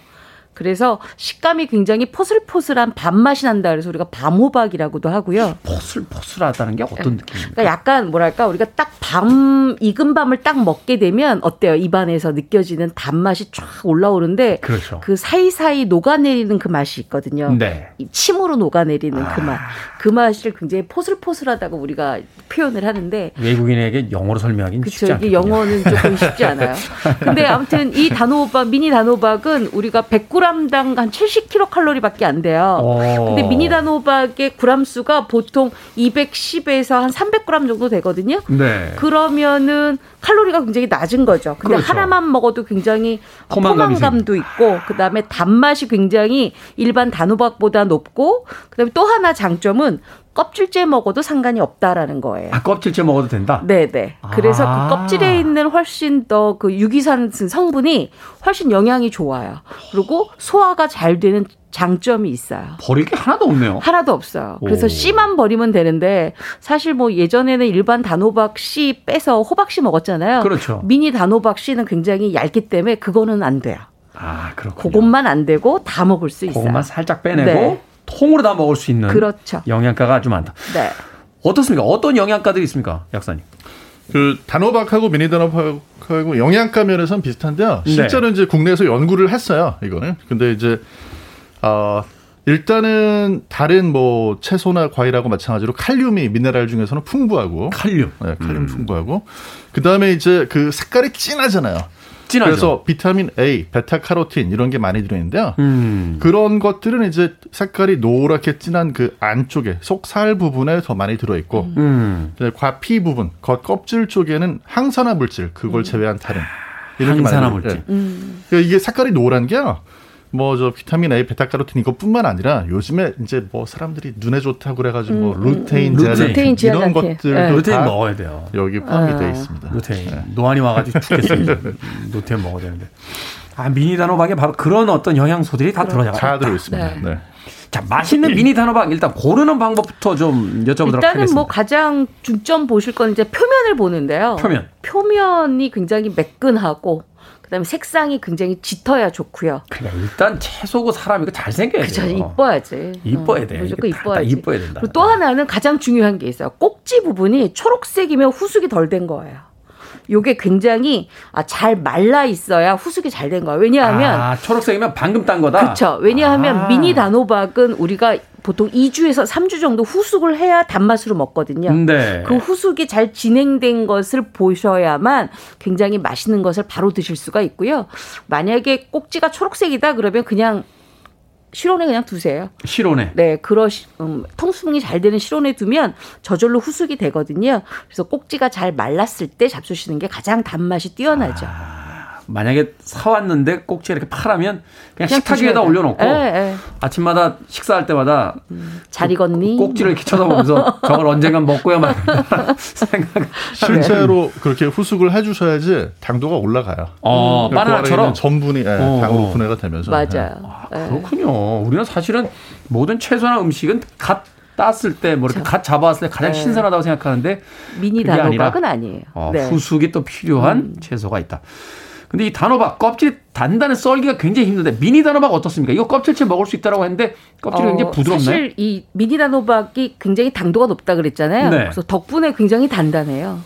그래서 식감이 굉장히 포슬포슬한 밥맛이 난다 그래서 우리가 밤호박이라고도 하고요. 포슬포슬하다는 게 어떤 느낌입니까? 그러니까 약간 뭐랄까 우리가 딱 밤 익은 밤을 딱 먹게 되면 어때요? 입안에서 느껴지는 단맛이 쫙 올라오는데 그렇죠. 그 사이사이 녹아내리는 그 맛이 있거든요. 네. 이 침으로 녹아내리는 그 맛. 그 맛을 굉장히 포슬포슬하다고 우리가 표현을 하는데 외국인에게 영어로 설명하기는 그렇죠. 쉽지 않거든요. 영어는 조금 쉽지 않아요. 근데 아무튼 이 단호박 미니 단호박은 우리가 100g 당 한 70kcal 칼로리밖에 안 돼요. 오. 근데 미니 단 호박의 그람 수가 보통 210에서 한 300g 정도 되거든요. 네. 그러면은 칼로리가 굉장히 낮은 거죠. 근데 그렇죠. 하나만 먹어도 굉장히 포만감도 있고 그다음에 단맛이 굉장히 일반 단호박보다 높고 그다음에 또 하나 장점은 껍질째 먹어도 상관이 없다라는 거예요. 아, 껍질째 먹어도 된다? 네네. 그래서 아. 그 껍질에 있는 훨씬 더 그 유기산 성분이 훨씬 영양이 좋아요. 그리고 소화가 잘 되는 장점이 있어요. 버릴 게 하나도 없네요. 하나도 없어요. 그래서 오. 씨만 버리면 되는데 사실 뭐 예전에는 일반 단호박 씨 빼서 호박 씨 먹었잖아요. 그렇죠. 미니 단호박 씨는 굉장히 얇기 때문에 그거는 안 돼요. 아, 그렇군요. 그것만 안 되고 다 먹을 수 있어요. 그것만 살짝 빼내고 네. 통으로 다 먹을 수 있는 그렇죠. 영양가가 아주 많다. 네. 어떻습니까? 어떤 영양가들이 있습니까? 약사님. 그 단호박하고 미니 단호박하고 영양가 면에서는 비슷한데요. 네. 실제로 이제 국내에서 연구를 했어요. 이거는. 근데 이제 어 일단은 다른 뭐 채소나 과일하고 마찬가지로 칼륨이 미네랄 중에서는 풍부하고 칼륨. 네, 칼륨 풍부하고 그 다음에 이제 그 색깔이 진하잖아요. 진하죠. 그래서 비타민 A, 베타카로틴 이런 게 많이 들어 있는데요. 음. 그런 것들은 이제 색깔이 노랗게 진한 그 안쪽에 속살 부분에 더 많이 들어 있고 음. 과피 부분, 겉 껍질 쪽에는 항산화 물질, 그걸 제외한 다른 이런 항산화. 물질. 예. 음. 그러니까 이게 색깔이 노란 게요. 뭐 저 비타민 A, 베타카로틴 이것뿐만 아니라 요즘에 이제 뭐 사람들이 눈에 좋다고 그래가지고 뭐 루테인, 루테인. 제라틴 루테인, 이런 제라틴. 것들도 네. 루테인 다 먹어야 돼요. 여기 포함이 아. 되어 있습니다. 루테인. 노안이 와가지고 죽겠어요. 루테인 먹어야 되는데. 아, 미니 단호박에 바로 그런 어떤 영양소들이 다 들어가 다 있다. 들어 있습니다. 네. 네. 자, 맛있는 미니 단호박 일단 고르는 방법부터 좀 여쭤보도록 일단은 하겠습니다. 뭐 가장 중점 보실 건 이제 표면을 보는데요. 표면. 표면이 굉장히 매끈하고 그다음에 색상이 굉장히 짙어야 좋고요. 그냥 일단 채소고 사람 이거 잘 생겨야 그죠 돼요. 이뻐야지. 이뻐야 어, 돼. 무조건 다- 다 이뻐야지. 이뻐야 된다. 그리고 또 하나는 가장 중요한 게 있어요. 꼭지 부분이 초록색이면 후숙이 덜 된 거예요. 요게 굉장히 아, 잘 말라 있어야 후숙이 잘 된 거예요. 왜냐하면 아, 초록색이면 방금 딴 거다. 그렇죠. 왜냐하면 아. 미니 단호박은 우리가 보통 2주에서 3주 정도 후숙을 해야 단맛으로 먹거든요. 네. 그 후숙이 잘 진행된 것을 보셔야만 굉장히 맛있는 것을 바로 드실 수가 있고요. 만약에 꼭지가 초록색이다 그러면 그냥 실온에 그냥 두세요. 실온에. 네, 그러시 음, 통수능이 잘 되는 실온에 두면 저절로 후숙이 되거든요. 그래서 꼭지가 잘 말랐을 때 잡수시는 게 가장 단맛이 뛰어나죠. 만약에 사왔는데 꼭지 이렇게 파라면 그냥, 그냥 식탁 위에다. 올려놓고 예, 예. 아침마다 식사할 때마다 잘 익었니? 꼭지를 이렇게 쳐다보면서 저걸 언젠간 먹고야만 생각. 실제로 그렇게 후숙을 해주셔야지 당도가 올라가요. 어, 바나나처럼. 전분이 예, 어, 당으로 어. 분해가 되면서 맞아요. 예. 그렇군요. 우리는 사실은 모든 채소나 음식은 갓 땄을 때, 뭐 이렇게 갓 잡아왔을 때 가장 네. 신선하다고 생각하는데 미니 단호박은 아니에요. 어, 네. 음. 후숙이 또 필요한 채소가 있다. 근데 이 단호박 껍질이 단단해 썰기가 굉장히 힘든데 미니 단호박 어떻습니까? 이거 껍질째 먹을 수 있다라고 했는데 껍질이 굉장히 어, 부드럽나요? 사실 이 미니 단호박이 굉장히 당도가 높다 그랬잖아요. 네. 그래서 덕분에 굉장히 단단해요.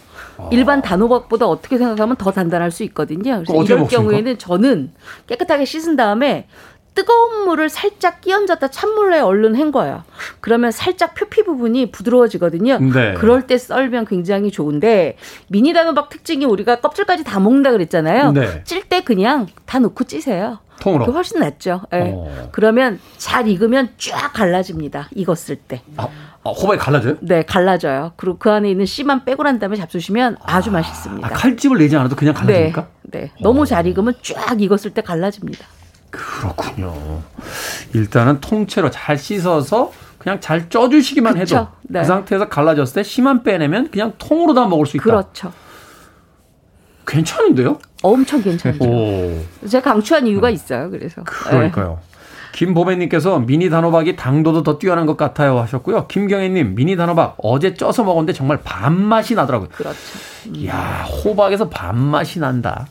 일반 단호박보다 어떻게 생각하면 더 단단할 수 있거든요. 그래서 이럴 먹습니까? 경우에는 저는 깨끗하게 씻은 다음에 뜨거운 물을 살짝 끼얹었다 찬물에 얼른 헹궈요. 그러면 살짝 표피 부분이 부드러워지거든요. 네. 그럴 때 썰면 굉장히 좋은데 미니 단호박 특징이 우리가 껍질까지 다 먹는다 그랬잖아요. 네. 찔때 그냥 다 넣고 찌세요. 통으로. 그게 훨씬 낫죠. 예. 어. 그러면 잘 익으면 쫙 갈라집니다. 익었을 때. 아, 아, 호박이 갈라져요? 네, 갈라져요. 그리고 그 안에 있는 씨만 빼고 난 다음에 잡수시면 아주 맛있습니다. 아, 칼집을 내지 않아도 그냥 네, 갈라집니까? 네. 너무 잘 익으면 쫙 익었을 때 갈라집니다. 그렇군요. 일단은 통째로 잘 씻어서 그냥 잘 쪄주시기만 그쵸. 해도 네. 그 상태에서 갈라졌을 때 씨만 빼내면 그냥 통으로 다 먹을 수 있다. 그렇죠. 괜찮은데요? 엄청 괜찮죠. 오. 제가 강추한 이유가 있어요. 그래서. 네. 그러니까요. 김보배님께서 미니 단호박이 당도도 더 뛰어난 것 같아요 하셨고요. 김경애님 미니 단호박 어제 쪄서 먹었는데 정말 밥맛이 나더라고요. 그렇죠. 이야 호박에서 밥맛이 난다.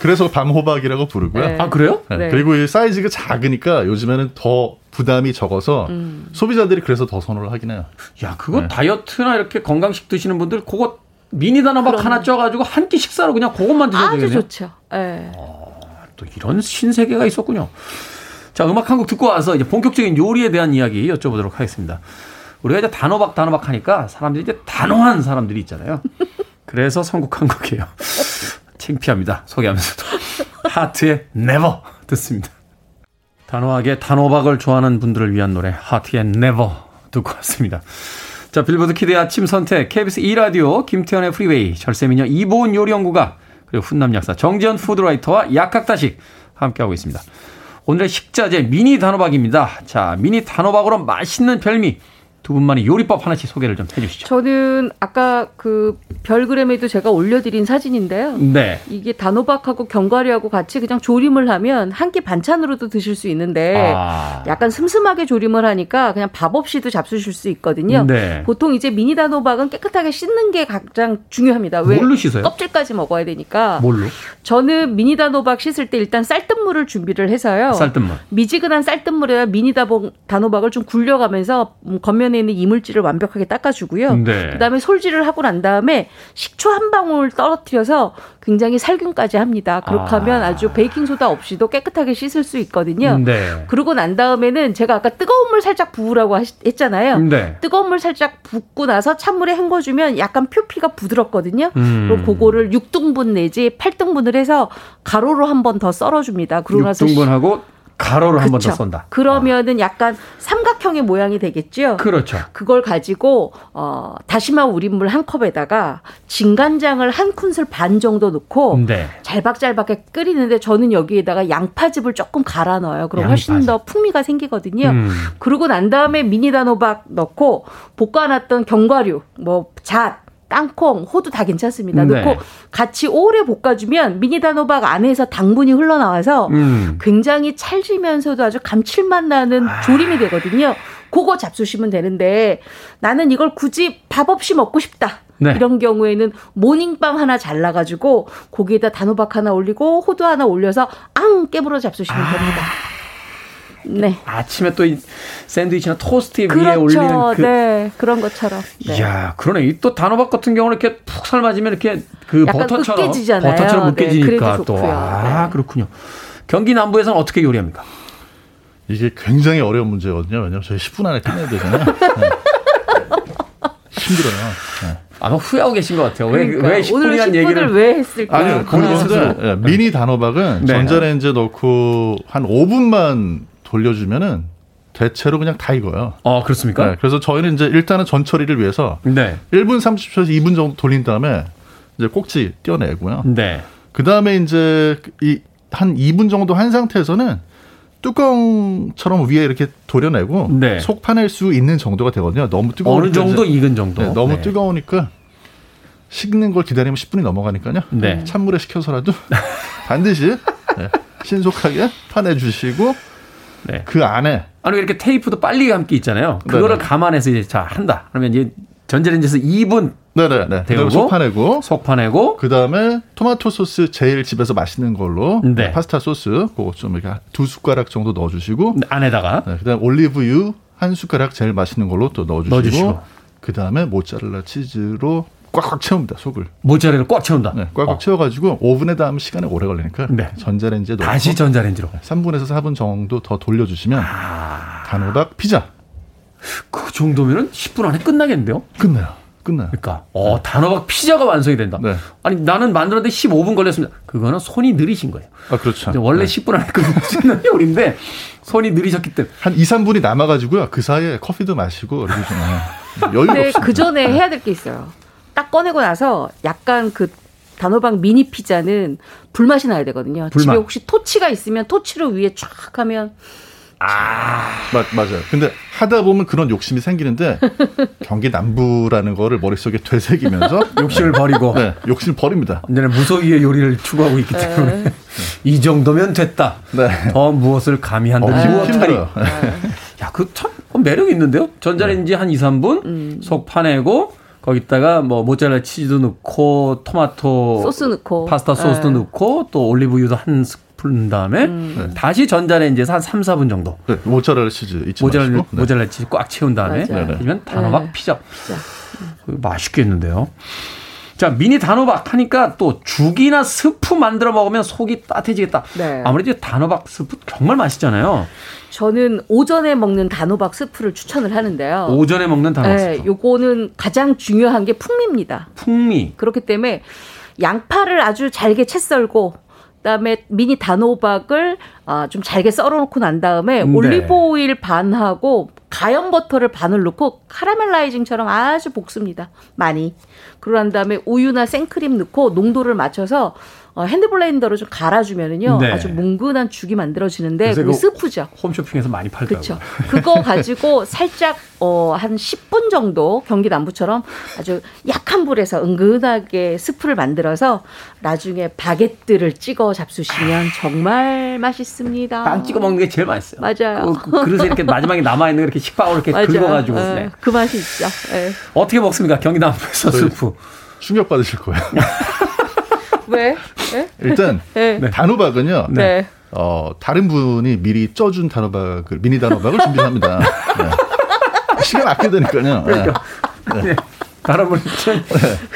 그래서 밤호박이라고 부르고요. 네. 아 그래요? 네. 네. 그리고 이 사이즈가 작으니까 요즘에는 더 부담이 적어서 음. 소비자들이 그래서 더 선호를 하긴 해요. 야 그거 네. 다이어트나 이렇게 건강식 드시는 분들 그거 미니 단호박 하나 쪄가지고 한 끼 식사로 그냥 그것만 드셔도 아주 되겠네요. 좋죠. 네. 또 이런 신세계가 있었군요. 자, 음악 한 곡 듣고 와서 이제 본격적인 요리에 대한 이야기 여쭤보도록 하겠습니다. 우리가 이제 단호박, 단호박 하니까 사람들이 이제 단호한 사람들이 있잖아요. 그래서 선곡한 곡이에요. 창피합니다. 소개하면서도. 하트의 Never 듣습니다. 단호하게 단호박을 좋아하는 분들을 위한 노래 하트의 Never 듣고 왔습니다. 자, 빌보드 키드의 아침 선택, KBS 2라디오, 김태훈의 프리웨이, 절세미녀 이보은 요리연구가, 그리고 훈남 약사 정지현 food writer와 약학다식 함께하고 있습니다. 오늘의 식자재 미니 단호박입니다. 자, 미니 단호박으로 맛있는 별미 두 분만의 요리법 하나씩 소개를 좀 해주시죠. 저는 아까 그 별그램에도 제가 올려드린 사진인데요. 네. 이게 단호박하고 견과류하고 같이 그냥 조림을 하면 한 끼 반찬으로도 드실 수 있는데 아. 약간 슴슴하게 조림을 하니까 그냥 밥 없이도 잡수실 수 있거든요. 네. 보통 이제 미니 단호박은 깨끗하게 씻는 게 가장 중요합니다. 왜? 뭘로 씻어요? 껍질까지 먹어야 되니까. 뭘로? 저는 미니 단호박 씻을 때 일단 쌀뜨물을 준비를 해서요. 쌀뜨물. 미지근한 쌀뜨물에 미니 단호박을 좀 굴려가면서 음, 겉면 에 있는 이물질을 완벽하게 닦아주고요. 네. 그다음에 솔질을 하고 난 다음에 식초 한 방울 떨어뜨려서 굉장히 살균까지 합니다. 그렇게 아. 하면 아주 베이킹 소다 없이도 깨끗하게 씻을 수 있거든요. 네. 그러고 난 다음에는 제가 아까 뜨거운 물 살짝 부으라고 하시- 했잖아요. 네. 뜨거운 물 살짝 붓고 나서 찬물에 헹궈주면 약간 표피가 부드럽거든요. 음. 그럼 그거를 6등분 내지 8등분을 해서 가로로 한 번 더 썰어줍니다. 그러고 나서 6등분하고 가로로 한 번 더. 쏜다. 그러면은 약간 삼각형의 모양이 되겠죠. 그렇죠. 그걸 가지고 어 다시마 우린물 한 컵에다가 진간장을 한 큰술 반 정도 넣고 네. 잘박잘박하게 끓이는데 저는 여기에다가 양파즙을 조금 갈아 넣어요. 그럼 훨씬 양파즙. 더 풍미가 생기거든요. 음. 그러고 난 다음에 미니 단호박 넣고 볶아놨던 견과류, 뭐 잣, 땅콩, 호두 다 괜찮습니다. 네. 넣고 같이 오래 볶아주면 미니 단호박 안에서 당분이 흘러나와서 음. 굉장히 찰지면서도 아주 감칠맛 나는 조림이 되거든요. 그거 잡수시면 되는데 나는 이걸 굳이 밥 없이 먹고 싶다. 네. 이런 경우에는 모닝빵 하나 잘라가지고 거기에다 단호박 하나 올리고 호두 하나 올려서 앙 깨물어 잡수시면 됩니다. 네. 아침에 또이 샌드위치나 토스트 위에 그렇죠. 올리는 그 네. 그런 것처럼. 네. 이야, 그러네. 이 또 단호박 같은 경우는 이렇게 푹 삶아지면 이렇게 그 버터처럼 으깨지잖아요. 버터처럼 네, 으깨지니까 그래도 또 좋고요. 아, 네. 그렇군요. 경기 남부에서는 어떻게 요리합니까? 이게 굉장히 어려운 문제거든요. 왜냐면 저희 10분 안에 끝내야 되잖아요. 네. 힘들어요. 네. 아마 후회하고 계신 것 같아요. 왜, 그러니까 왜 오늘 10분이란 10분을 얘기를 왜 했을까? 아니. 그런데 예, 미니 단호박은 네. 전자레인지에 넣고 한 5분만 돌려주면은 대체로 그냥 다 익어요. 어, 그렇습니까? 네, 그래서 저희는 이제 일단은 전 처리를 위해서 네. 1분 30초에서 2분 정도 돌린 다음에 이제 꼭지 떼어내고요. 네. 그 다음에 이제 이 한 2분 정도 한 상태에서는 뚜껑처럼 위에 이렇게 돌려내고 네. 속 파낼 수 있는 정도가 되거든요. 너무 뜨거워. 어느 정도 익은 정도. 네, 너무 네. 뜨거우니까 식는 걸 기다리면 10분이 넘어가니까요. 네. 찬물에 식혀서라도 반드시 네, 신속하게 파내 주시고 네. 그 안에 아니, 왜 이렇게 테이프도 빨리 감기 있잖아요. 그거를 네네. 감안해서 이제 자, 한다. 그러면 이제 전자레인지에서 2분 네네네 데우고 속 파내고 속 파내고 그 다음에 토마토 소스 제일 집에서 맛있는 걸로 네. 파스타 소스 그거 좀 이렇게 두 숟가락 정도 넣어주시고 안에다가 네, 그다음 올리브유 한 숟가락 제일 맛있는 걸로 또 넣어주시고, 넣어주시고. 그 다음에 모짜렐라 치즈로 꽉꽉 채웁니다 속을 모짜렐라를 꽉 채운다. 네, 꽉꽉 어. 채워가지고 오븐에 닿으면 시간이 오래 걸리니까 네. 전자레인지에 넣고 다시 전자레인지로. 3분에서 4분 정도 더 돌려주시면 단호박 피자 그 정도면은 10분 안에 끝나겠는데요? 끝나요 끝나요 그러니까 어 단호박 피자가 완성이 된다. 네. 아니 나는 만들었는데 15분 걸렸습니다. 그거는 손이 느리신 거예요. 아 그렇죠 원래 네. 10분 안에 수 있는 요리인데 손이 느리셨기 때문에 한 2, 3분이 남아가지고요 그 사이에 커피도 마시고 이렇게 좀 네. 여유가 근데 그 전에 해야 될 게 있어요. 딱 꺼내고 나서 약간 그 단호박 미니 피자는 불맛이 나야 되거든요. 집에 불맛. 혹시 토치가 있으면 토치로 위에 쫙 하면 맞, 맞아요. 근데 하다 보면 그런 욕심이 생기는데 경기 남부라는 거를 머릿속에 되새기면서 욕심을 버리고 네, 욕심을 버립니다. 언제나 무소유의 요리를 추구하고 있기 때문에 이 정도면 됐다. 네. 더 무엇을 감히 한다. 어, 힘- 무엇하리. 힘들어요. 야, 그 참 매력 있는데요. 전자레인지 한 2, 3분 음. 속 파내고 거기다가 뭐 모짜렐라 치즈도 넣고 토마토 소스 넣고 파스타 소스도 네. 넣고 또 올리브유도 한 스푼 다음에 음. 다시 전자레인지에서 한 3, 4분 정도 네, 모짜렐라 치즈 잊지 모자랄 마시고. 네. 모자랄 치즈 꽉 채운 다음에. 그러면 단호박 네. 피자. 피자. 그거 맛있겠는데요. 자, 미니 단호박 하니까 또 죽이나 스프 만들어 먹으면 속이 따뜻해지겠다. 네. 아무래도 단호박 스프 정말 맛있잖아요. 저는 오전에 먹는 단호박 스프를 추천을 하는데요. 오전에 먹는 단호박 네, 스프. 요거는 가장 중요한 게 풍미입니다. 풍미. 그렇기 때문에 양파를 아주 잘게 채 썰고 그다음에 미니 단호박을 아, 좀 잘게 썰어놓고 난 다음에 네. 올리브 오일 반하고 가염 버터를 반을 넣고 caramelizing처럼 아주 볶습니다. 많이. 그러고 난 다음에 우유나 생크림 넣고 농도를 맞춰서 어, 핸드블렌더로 좀 갈아주면은요 네. 아주 뭉근한 죽이 만들어지는데 그 스프죠. 홈쇼핑에서 많이 팔더라고요. 그렇죠. 그거 가지고 살짝 어, 한 10분 정도 경기 남부처럼 아주 약한 불에서 은근하게 스프를 만들어서 나중에 바게트를 찍어 잡수시면 정말 맛있습니다. 빵 찍어 먹는 게 제일 맛있어요. 맞아요. 그, 그 그릇에 이렇게 마지막에 남아 있는 거 이렇게 식빵으로 이렇게 맞아요. 긁어가지고. 예, 네. 그 맛이 있죠. 예. 어떻게 먹습니까? 경기 남부에서 저희- 스프. 충격 받으실 거예요. 왜? 예? 일단 네. 단호박은요. 네. 어, 다른 분이 미리 쪄준 단호박을 미니 단호박을 준비합니다. 네. 시간 아껴야 되니까요. 네. 네. 단호박,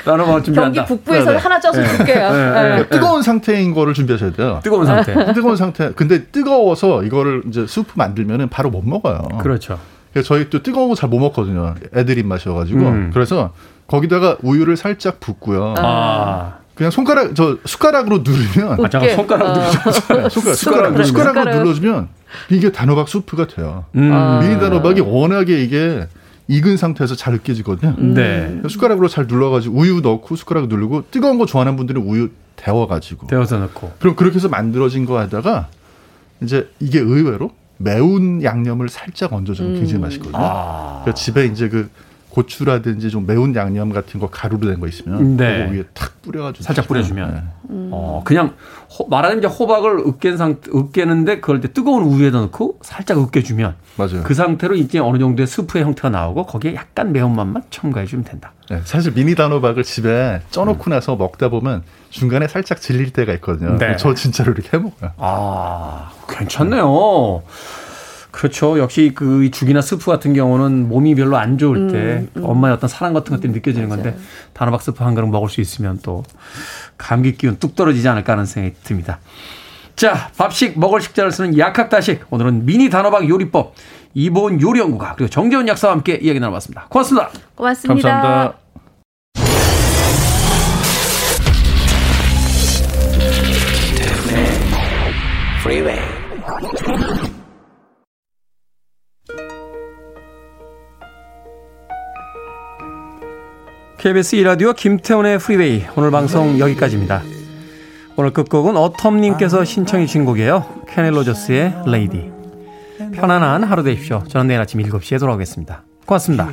단호박 경기 준비한다. 북부에서 네, 네. 하나 쪄서 줄게요. 네, 예. 뜨거운 상태인 거를 준비하셔야 돼요. 뜨거운 상태. 뜨거운 상태. 근데 뜨거워서 이거를 이제 수프 만들면은 바로 못 먹어요. 그렇죠. 그래서 저희 또 뜨거운 거 잘 못 먹거든요. 애들 입맛이어가지고. 음. 그래서 거기다가 우유를 살짝 붓고요. 아. 그냥 손가락 저 숟가락으로 누르면 아, 잠깐 손가락 어. 누르죠. 네, 숟가락 숟가락 숟가락으로 숟가락으로 숟가락. 눌러주면 이게 단호박 수프가 돼요. 음. 아. 미니 단호박이 워낙에 이게 익은 상태에서 잘 으깨지거든요. 네. 숟가락으로 잘 눌러가지고 우유 넣고 숟가락 누르고 뜨거운 거 좋아하는 분들은 우유 데워가지고 데워서 넣고. 그럼 그렇게 해서 만들어진 거에다가 이제 이게 의외로 매운 양념을 살짝 얹어주면 굉장히 맛있거든요. 아. 그래서 집에 이제 그 고추라든지 좀 매운 양념 같은 거 가루로 된 거 있으면 네. 그거 위에 탁 뿌려가지고 살짝 뿌려주면. 네. 어, 그냥 호- 말하자면 이제 호박을 으깬 상 으깨는데 그걸 때 뜨거운 우유에다 넣고 살짝 으깨주면 맞아요. 그 상태로 이제 어느 정도의 스프의 형태가 나오고 거기에 약간 매운맛만 첨가해 주면 된다. 네, 사실 미니 단호박을 집에 쪄놓고 나서 먹다 보면 중간에 살짝 질릴 때가 있거든요. 네. 저 진짜로 이렇게 해먹어요. 아, 괜찮네요. 그렇죠. 역시 그이 죽이나 스프 같은 경우는 몸이 별로 안 좋을 때 엄마의 어떤 사랑 같은 것들이 느껴지는 건데 단호박 스프 한 그릇 먹을 수 있으면 또 감기 기운 뚝 떨어지지 않을까 하는 생각이 듭니다. 자, 밥식 먹을 식자를 쓰는 약학다식. 오늘은 미니 단호박 요리법 이보은 요리연구가 그리고 정재훈 약사와 함께 이야기 나눠봤습니다. 고맙습니다. 고맙습니다. 감사합니다. KBS 2라디오 김태훈의 프리웨이 오늘 방송 여기까지입니다. 오늘 끝곡은 어텀님께서 신청해 주신 곡이에요. 케니 로저스의 Lady. 편안한 하루 되십시오. 저는 내일 아침 7시에 돌아오겠습니다. 고맙습니다.